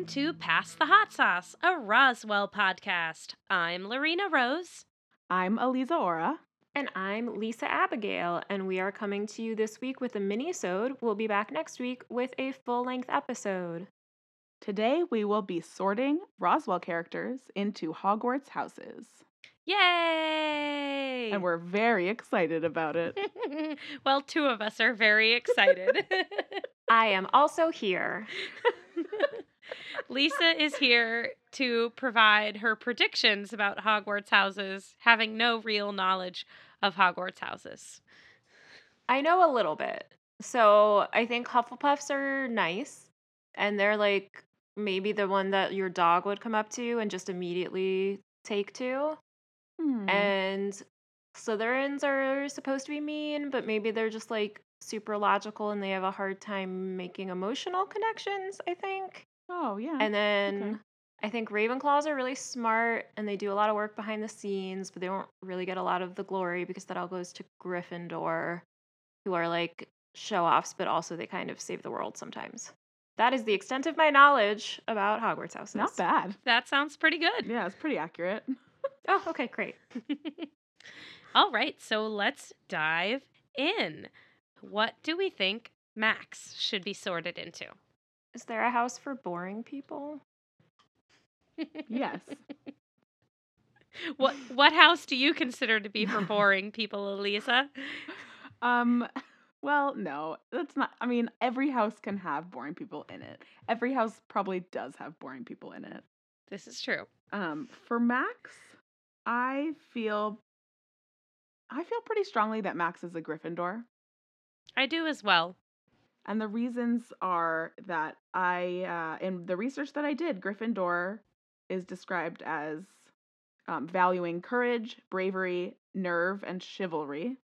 Hello, welcome to Pass the Hot Sauce, a Roswell podcast. I'm Lorena Rose. I'm Eliza Ora. And I'm Lisa Abigail, and we are coming to you this week with a mini-sode. We'll be back next week with a full-length episode. Today we will be sorting Roswell characters into Hogwarts houses. Yay! And we're very excited about it. well, two of us are very excited. I am also here. Lisa is here to provide her predictions about Hogwarts houses, having no real knowledge of Hogwarts houses. I know a little bit. So I think Hufflepuffs are nice, and they're like maybe the one that your dog would come up to and just immediately take to. Hmm. And Slytherins are supposed to be mean, but maybe they're just like super logical and they have a hard time making emotional connections, I think. Oh, yeah. And then I think Ravenclaws are really smart and they do a lot of work behind the scenes, but they don't really get a lot of the glory because that all goes to Gryffindor, who are like show offs, but also they kind of save the world sometimes. That is the extent of my knowledge about Hogwarts houses. Not bad. That sounds pretty good. Yeah, it's pretty accurate. Oh, okay, great. All right, so let's dive in. What do we think Max should be sorted into? Is there a house for boring people? Yes. What what house do you consider to be for boring people, Elisa? Um, well, no, that's not. I mean, every house can have boring people in it. Every house probably does have boring people in it. This is true. Um, for Max, I feel I feel pretty strongly that Max is a Gryffindor. I do as well. And the reasons are that I, uh, in the research that I did, Gryffindor is described as um, valuing courage, bravery, nerve, and chivalry.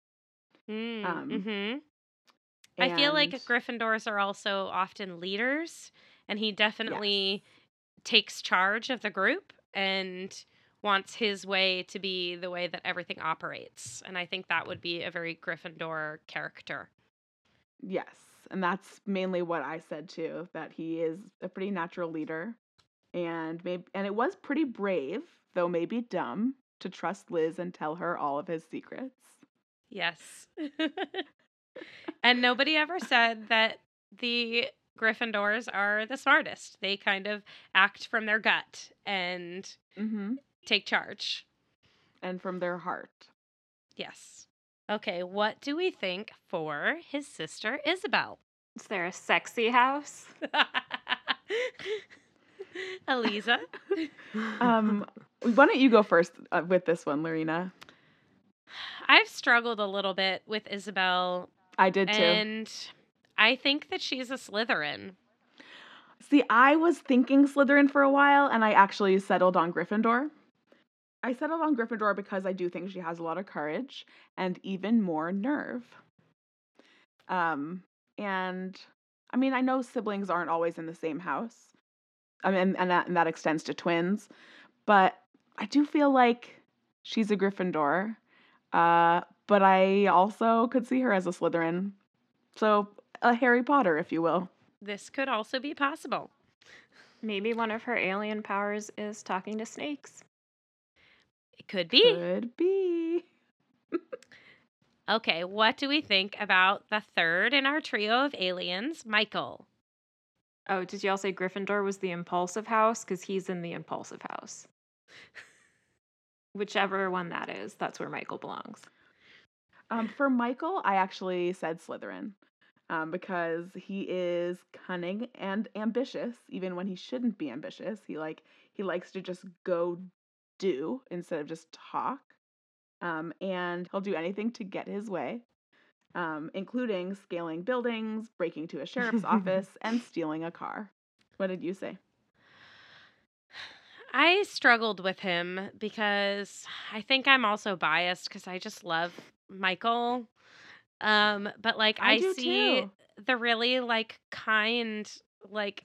Mm, Um, mhm. I feel like Gryffindors are also often leaders, and he definitely takes charge of the group and wants his way to be the way that everything operates. And I think that would be a very Gryffindor character. Yes, and that's mainly what I said too. That he is a pretty natural leader, and maybe and it was pretty brave, though maybe dumb, to trust Liz and tell her all of his secrets. Yes. and nobody ever said that the Gryffindors are the smartest. They kind of act from their gut and Mm-hmm. take charge. And from their heart. Yes. Okay, what do we think for his sister Isabel? Is there a sexy house? Eliza? Um, why don't you go first uh, with this one, Lorena? I've struggled a little bit with Isabel, I did too. and I think that she's a Slytherin. See, I was thinking Slytherin for a while, and I actually settled on Gryffindor. I settled on Gryffindor because I do think she has a lot of courage and even more nerve. Um, and I mean, I know siblings aren't always in the same house. I mean, and that and that extends to twins, but I do feel like she's a Gryffindor. Uh, but I also could see her as a Slytherin. So, a Harry Potter, if you will. This could also be possible. Maybe one of her alien powers is talking to snakes. It could be. Could be. Okay, what do we think about the third in our trio of aliens, Michael? Oh, did y'all say Gryffindor was the impulsive house? Because he's in the impulsive house. Whichever one that is, that's where Michael belongs. Um, for Michael, I actually said Slytherin um, because he is cunning and ambitious, even when he shouldn't be ambitious. He like he likes to just go do instead of just talk, um, and he'll do anything to get his way, um, including scaling buildings, breaking to a sheriff's office, and stealing a car. What did you say? I struggled with him because I think I'm also biased because I just love Michael. Um, but like I I, see too. the really like kind, like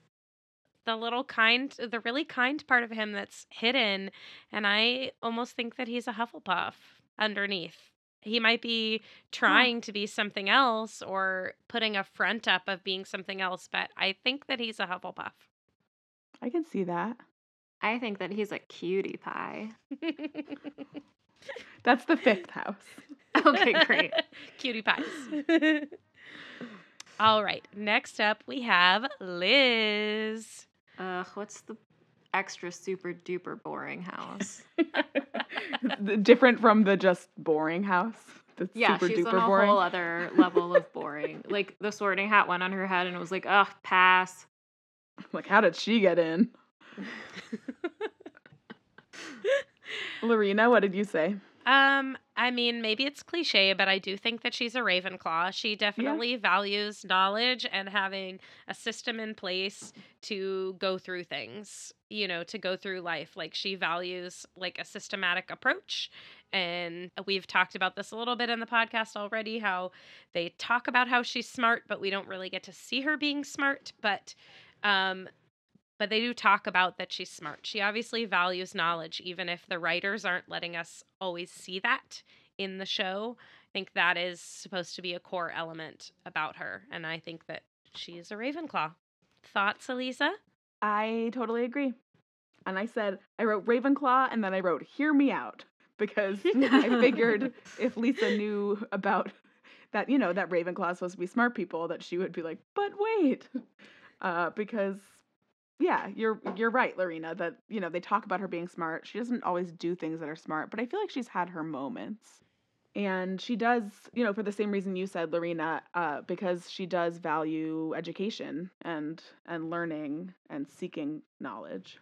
the little kind, the really kind part of him that's hidden, and I almost think that he's a Hufflepuff underneath. He might be trying to be something else or putting a front up of being something else, but I think that he's a Hufflepuff. I can see that. I think that he's a cutie pie. That's the fifth house. Okay, great. Cutie pies. All right. Next up, we have Liz. Ugh, what's the extra super duper boring house? Different from the just boring house. That's yeah, super she's on a boring. whole other level of boring. like the sorting hat went on her head and it was like, ugh, pass. Like, how did she get in? Lorena, what did you say? Um, I mean, maybe it's cliche, but I do think that she's a Ravenclaw. She definitely values knowledge and having a system in place to go through things, you know, to go through life. Like she values like a systematic approach. And we've talked about this a little bit in the podcast already how they talk about how she's smart, but we don't really get to see her being smart, but um but they do talk about that she's smart. She obviously values knowledge, even if the writers aren't letting us always see that in the show. I think that is supposed to be a core element about her, and I think that she's a Ravenclaw. Thoughts, Eliza? I totally agree. And I said, I wrote Ravenclaw and then I wrote Hear Me Out because I figured if Lisa knew about that, you know, that Ravenclaw is supposed to be smart people, that she would be like, but wait. Uh, because yeah, you're you're right, Lorena, that you know, they talk about her being smart. She doesn't always do things that are smart, but I feel like she's had her moments. And she does, you know, for the same reason you said, Lorena, uh, because she does value education and and learning and seeking knowledge.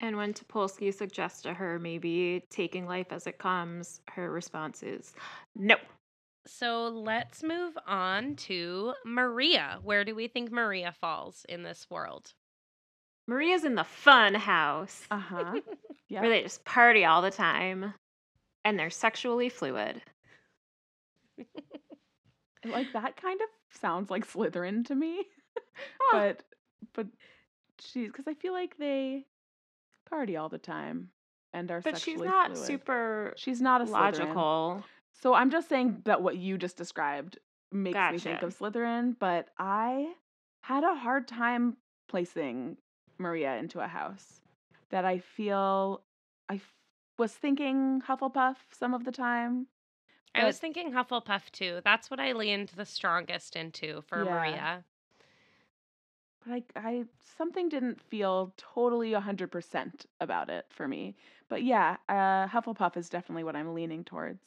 And when Topolsky suggests to her maybe taking life as it comes, her response is no. So let's move on to Maria. Where do we think Maria falls in this world? Maria's in the fun house Uh huh. Yeah. where they just party all the time and they're sexually fluid. Like that kind of sounds like Slytherin to me. But but she's because I feel like they party all the time and are But she's not fluid. super She's not a Slytherin. logical. So I'm just saying that what you just described makes me think of Slytherin, but I had a hard time placing Maria into a house that I feel I f- was thinking Hufflepuff some of the time. I was thinking Hufflepuff too. That's what I leaned the strongest into for Yeah. Maria. but I, I something didn't feel totally 100% about it for me. But yeah, uh, Hufflepuff is definitely what I'm leaning towards.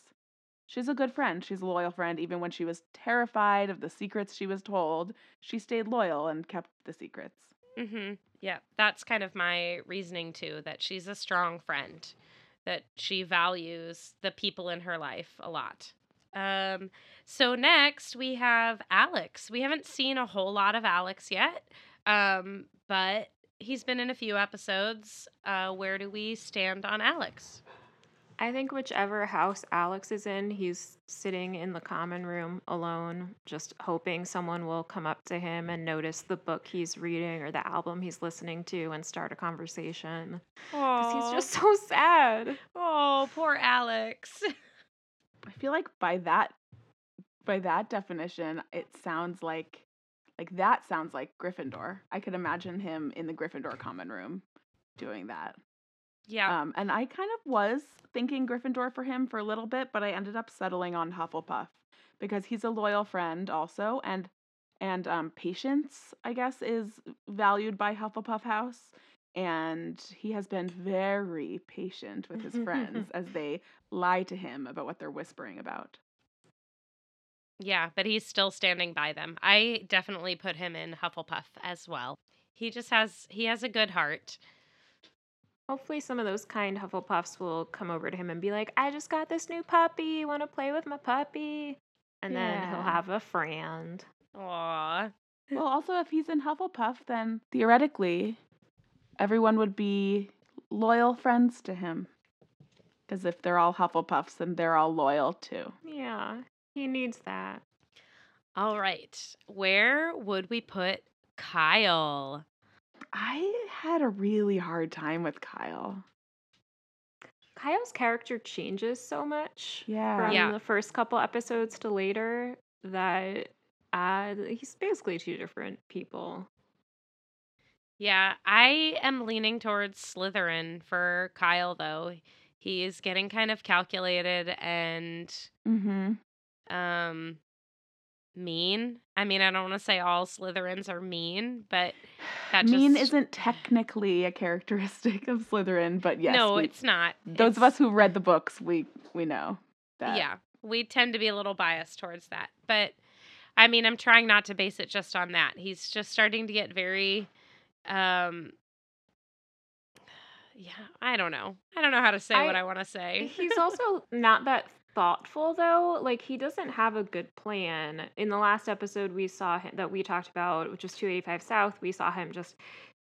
She's a good friend. She's a loyal friend. Even when she was terrified of the secrets she was told, she stayed loyal and kept the secrets. Mm-hmm. Yeah, that's kind of my reasoning too. That she's a strong friend, that she values the people in her life a lot. Um, so next we have Alex. We haven't seen a whole lot of Alex yet, um, but he's been in a few episodes. Uh, where do we stand on Alex? I think whichever house Alex is in, he's sitting in the common room alone, just hoping someone will come up to him and notice the book he's reading or the album he's listening to and start a conversation. Because he's just so sad. oh, poor Alex. I feel like by that by that definition, it sounds like like that sounds like Gryffindor. I could imagine him in the Gryffindor common room doing that. Yeah, Um, and I kind of was thinking Gryffindor for him for a little bit, but I ended up settling on Hufflepuff because he's a loyal friend also, and and um, patience, I guess, is valued by Hufflepuff House, and he has been very patient with his friends as they lie to him about what they're whispering about. Yeah, but he's still standing by them. I definitely put him in Hufflepuff as well. He just has he has a good heart. Hopefully, some of those kind Hufflepuffs will come over to him and be like, I just got this new puppy. Want to play with my puppy? And then he'll have a friend. Aw. Well, also, if he's in Hufflepuff, then theoretically, everyone would be loyal friends to him. Because if they're all Hufflepuffs, then they're all loyal too. Yeah, he needs that. All right. Where would we put Kyle? I had a really hard time with Kyle. Kyle's character changes so much Yeah. from Yeah. the first couple episodes to later that uh, he's basically two different people. Yeah, I am leaning towards Slytherin for Kyle though. He is getting kind of calculated and Mm-hmm. um mean. I mean, I don't want to say all Slytherins are mean, but that Mean just isn't technically a characteristic of Slytherin, but yes, no, we- it's not. those of us who read the books, we we know that. yeah, we tend to be a little biased towards that. But I mean, I'm trying not to base it just on that. He's just starting to get very um yeah, I don't know. I don't know how to say what I- I want to say. He's also not that thoughtful though. Like he doesn't have a good plan. In the last episode we saw him that we talked about, which was 285 South, we saw him just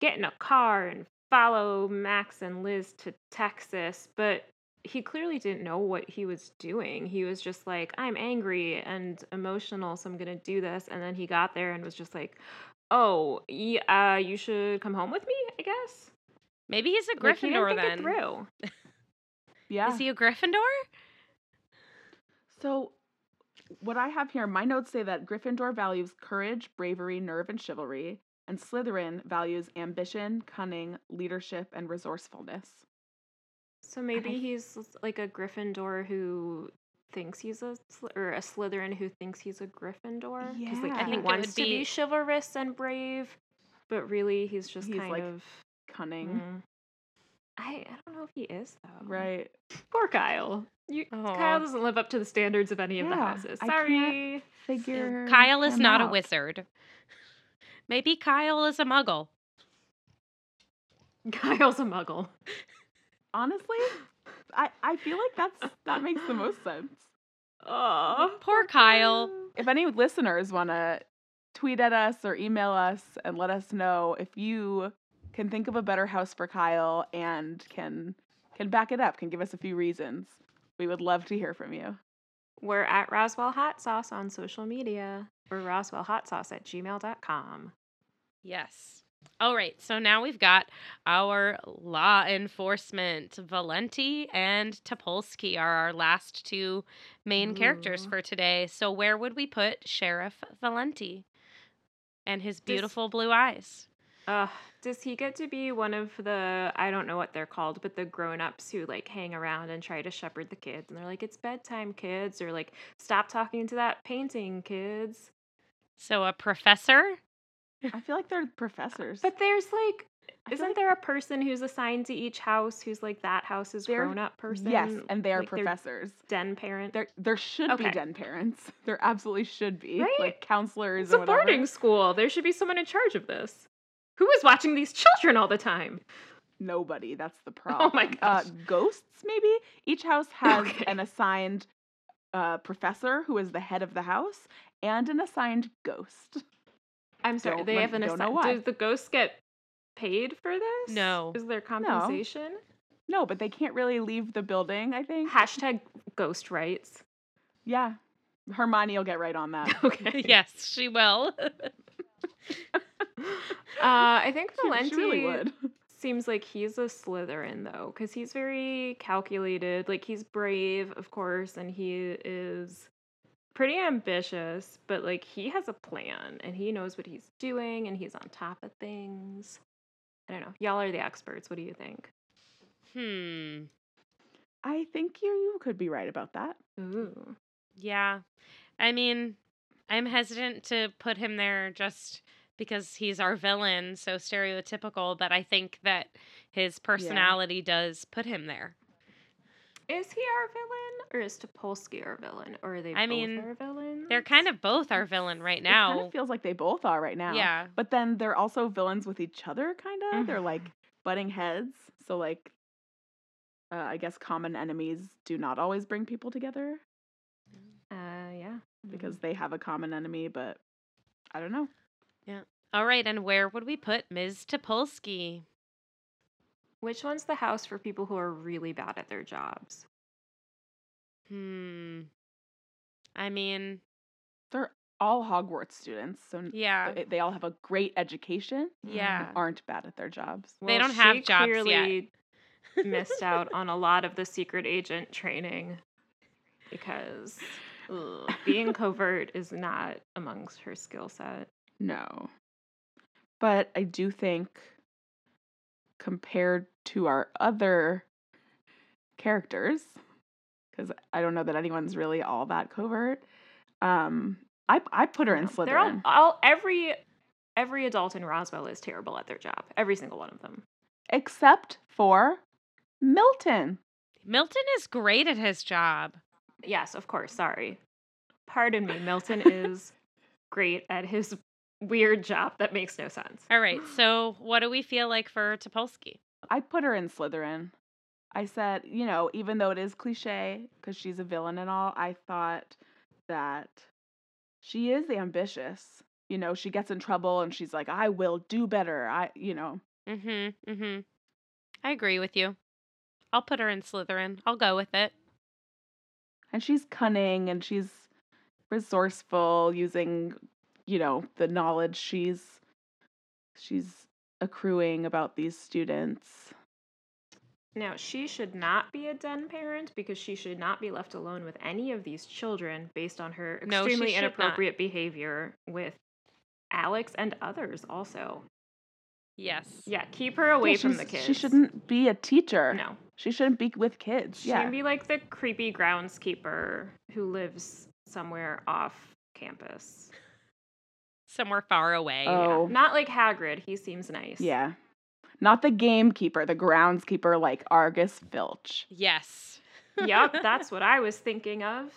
get in a car and follow Max and Liz to Texas, but he clearly didn't know what he was doing. He was just like, I'm angry and emotional, so I'm going to do this. And then he got there and was just like, Oh, yeah, uh, you should come home with me, I guess. Maybe he's a Like, he Gryffindor think it then. through. Yeah. Is he a Gryffindor? So, what I have here, my notes say that Gryffindor values courage, bravery, nerve, and chivalry, and Slytherin values ambition, cunning, leadership, and resourcefulness. So maybe I- he's like a Gryffindor who thinks he's a or a Slytherin who thinks he's a Gryffindor because Yeah. like I he think it wants would to be be- chivalrous and brave, but really he's just He's, kind like, of. Cunning, mm. I I don't know if he is though. right? Poor Kyle. You, Aw. Kyle doesn't live up to the standards of any of the Yeah, houses. I can't- Sorry. Figure. Kyle is him not a wizard. Maybe Kyle is a muggle. Kyle's a muggle. Honestly, I I feel like that's that makes the most sense. Oh, Poor Kyle. If any listeners want to tweet at us or email us and let us know if you can think of a better house for Kyle and can can back it up, can give us a few reasons, we would love to hear from you. We're at Roswell Hot Sauce on social media or roswellhotsauce at gmail.com. Yes. All right. So now we've got our law enforcement. Valenti and Topolsky are our last two main characters for today. So where would we put Sheriff Valenti and his beautiful blue eyes? Uh, does he get to be one of the I don't know what they're called, but the grown-ups who like hang around and try to shepherd the kids and they're like, It's bedtime, kids, or like, stop talking to that painting, kids. So a professor? I feel like they're professors. But there's like I isn't like- there a person who's assigned to each house who's like that house's They're- grown-up person? Yes, and they are like their professors. den parent. There, there should Okay. be den parents. There absolutely should be, Right? like counselors. It's a whatever. boarding school. There should be someone in charge of this. Who is watching these children all the time? Nobody. That's the problem. Oh my Uh, gosh. ghosts, maybe. Each house has Okay. an assigned uh, professor who is the head of the house and an assigned ghost. I'm sorry, Don't they let- have an don't know assi- why. Do the ghosts get paid for this? No. Is there compensation? No, but they can't really leave the building. I think. Hashtag ghost rights. Yeah, Hermione will get right on that. Okay. yes, she will. Uh, I think She- Valenti she really would. seems like he's a Slytherin though, because he's very calculated. Like he's brave, of course, and he is pretty ambitious. But like he has a plan, and he knows what he's doing, and he's on top of things. I don't know. Y'all are the experts. What do you think? hmm. I think you you could be right about that. Ooh. Yeah. I mean, I'm hesitant to put him there just because he's our villain, so stereotypical, but I think that his personality does put him there. Is he our villain, or is Topolsky our villain, or are they I both mean, our villains? They're kind of both our villain right It kind now. of feels like they both are right now. Yeah. But then they're also villains with each other, kind of. They're like Mhm. butting heads. So like, uh, I guess common enemies do not always bring people together Yeah. because they have a common enemy. But I don't know. Yeah. All right, and where would we put Ms. Topolsky? Which one's the house for people who are really bad at their jobs? Hmm. I mean, They're all Hogwarts students, so yeah. they- they all have a great education. Yeah. and Aren't bad at their jobs. They don't have she jobs yet. clearly missed out on a lot of the secret agent training because ugh, being covert is not amongst her skill set. No. But I do think compared to our other characters, because I don't know that anyone's really all that covert, um, I I put her in No, They're all, Slytherin. all every every adult in Roswell is terrible at their job. Every single one of them. except for Milton. Milton is great at his job. Yes, of course. Sorry. Pardon me. Milton is great at his weird job that makes no sense. All right. So, what do we feel like for Topolsky? I put her in Slytherin. I said, you know, even though it is cliche because she's a villain and all, I thought that she is ambitious. You know, she gets in trouble and she's like, I will do better. I, you know, Mm-hmm. Mm-hmm. I agree with you. I'll put her in Slytherin. I'll go with it. And she's cunning and she's resourceful using, you know, the knowledge she's she's accruing about these students. Now, she should not be a den parent because she should not be left alone with any of these children based on her No, she extremely not. inappropriate behavior with Alex and others also. Yes. Yeah, keep her away Yeah, from the kids. She shouldn't be a teacher. No. She shouldn't be with kids. She yeah. can be like the creepy groundskeeper who lives somewhere off campus. Somewhere far away. oh. Not like Hagrid. He seems nice. Yeah. Not the gamekeeper, the groundskeeper like Argus Filch. Yes. yep, that's what I was thinking of.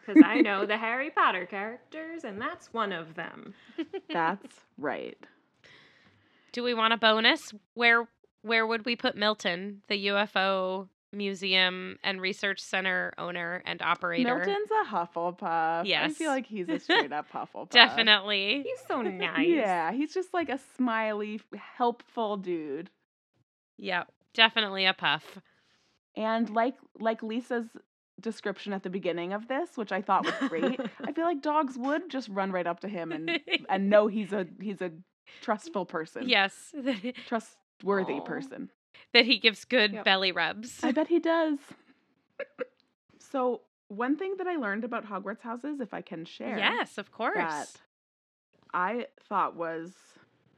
Because I know the Harry Potter characters, and that's one of them. That's right. Do we want a bonus? Where where would we put Milton, the UFO museum and research center owner and operator? Milton's a Hufflepuff. Yes. I feel like he's a straight up Hufflepuff. Definitely. He's so nice. Yeah, he's just like a smiley, helpful dude. Yep. Definitely a puff. And like like Lisa's description at the beginning of this, which I thought was great, I feel like dogs would just run right up to him and and know he's a he's a trustful person. yes. Trustworthy Aw. person. that he gives good Yep. belly rubs. I bet he does. so one thing that I learned about Hogwarts houses, if I can share, Yes, of course. that I thought was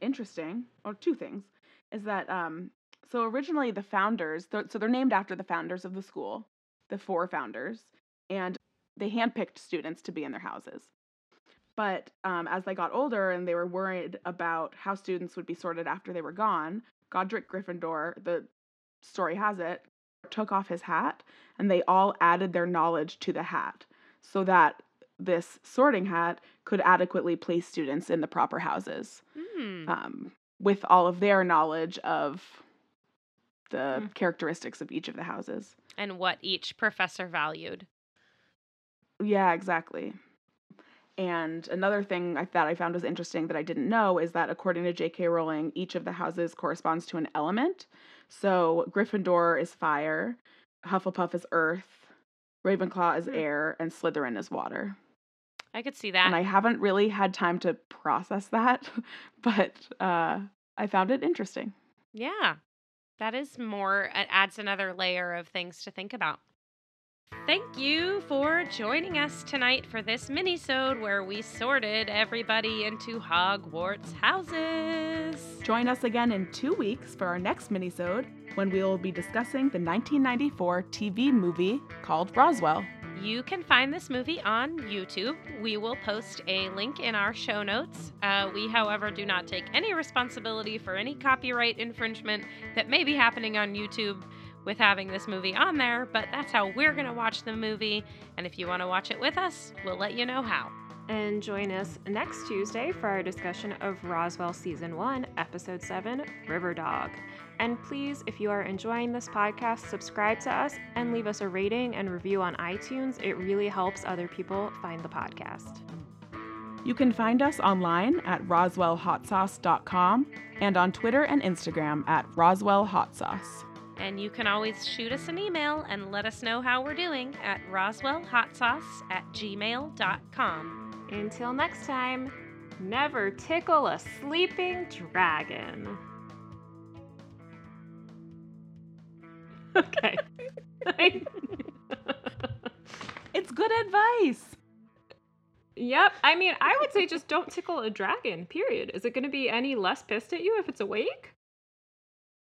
interesting, or two things, is that um, so originally the founders, th- so they're named after the founders of the school, the four founders, and they handpicked students to be in their houses. But um, as they got older and they were worried about how students would be sorted after they were gone, Godric Gryffindor, the story has it, took off his hat and they all added their knowledge to the hat so that this sorting hat could adequately place students in the proper houses Hmm. um, with all of their knowledge of the Mm. characteristics of each of the houses. and what each professor valued. Yeah, exactly. And another thing I, that I found was interesting that I didn't know is that according to J.K. Rowling, each of the houses corresponds to an element. So Gryffindor is fire, Hufflepuff is earth, Ravenclaw is Hmm. air, and Slytherin is water. I could see that. And I haven't really had time to process that, but uh, I found it interesting. Yeah. That is more, it adds another layer of things to think about. Thank you for joining us tonight for this mini-sode where we sorted everybody into Hogwarts houses. Join us again in two weeks for our next minisode when we will be discussing the 1994 TV movie called Roswell. You can find this movie on YouTube. We will post a link in our show notes. Uh, we, however, do not take any responsibility for any copyright infringement that may be happening on YouTube with having this movie on there, but that's how we're going to watch the movie. And if you want to watch it with us, we'll let you know how. And join us next Tuesday for our discussion of Roswell Season 1, Episode 7, River Dog. And please, if you are enjoying this podcast, subscribe to us and leave us a rating and review on iTunes. It really helps other people find the podcast. You can find us online at roswellhotsauce.com and on Twitter and Instagram at roswellhotsauce. And you can always shoot us an email and let us know how we're doing at roswellhotsauce at gmail.com. Until next time, never tickle a sleeping dragon. Okay. it's good advice. Yep. I mean, I would say just don't tickle a dragon, period. Is it going to be any less pissed at you if it's awake?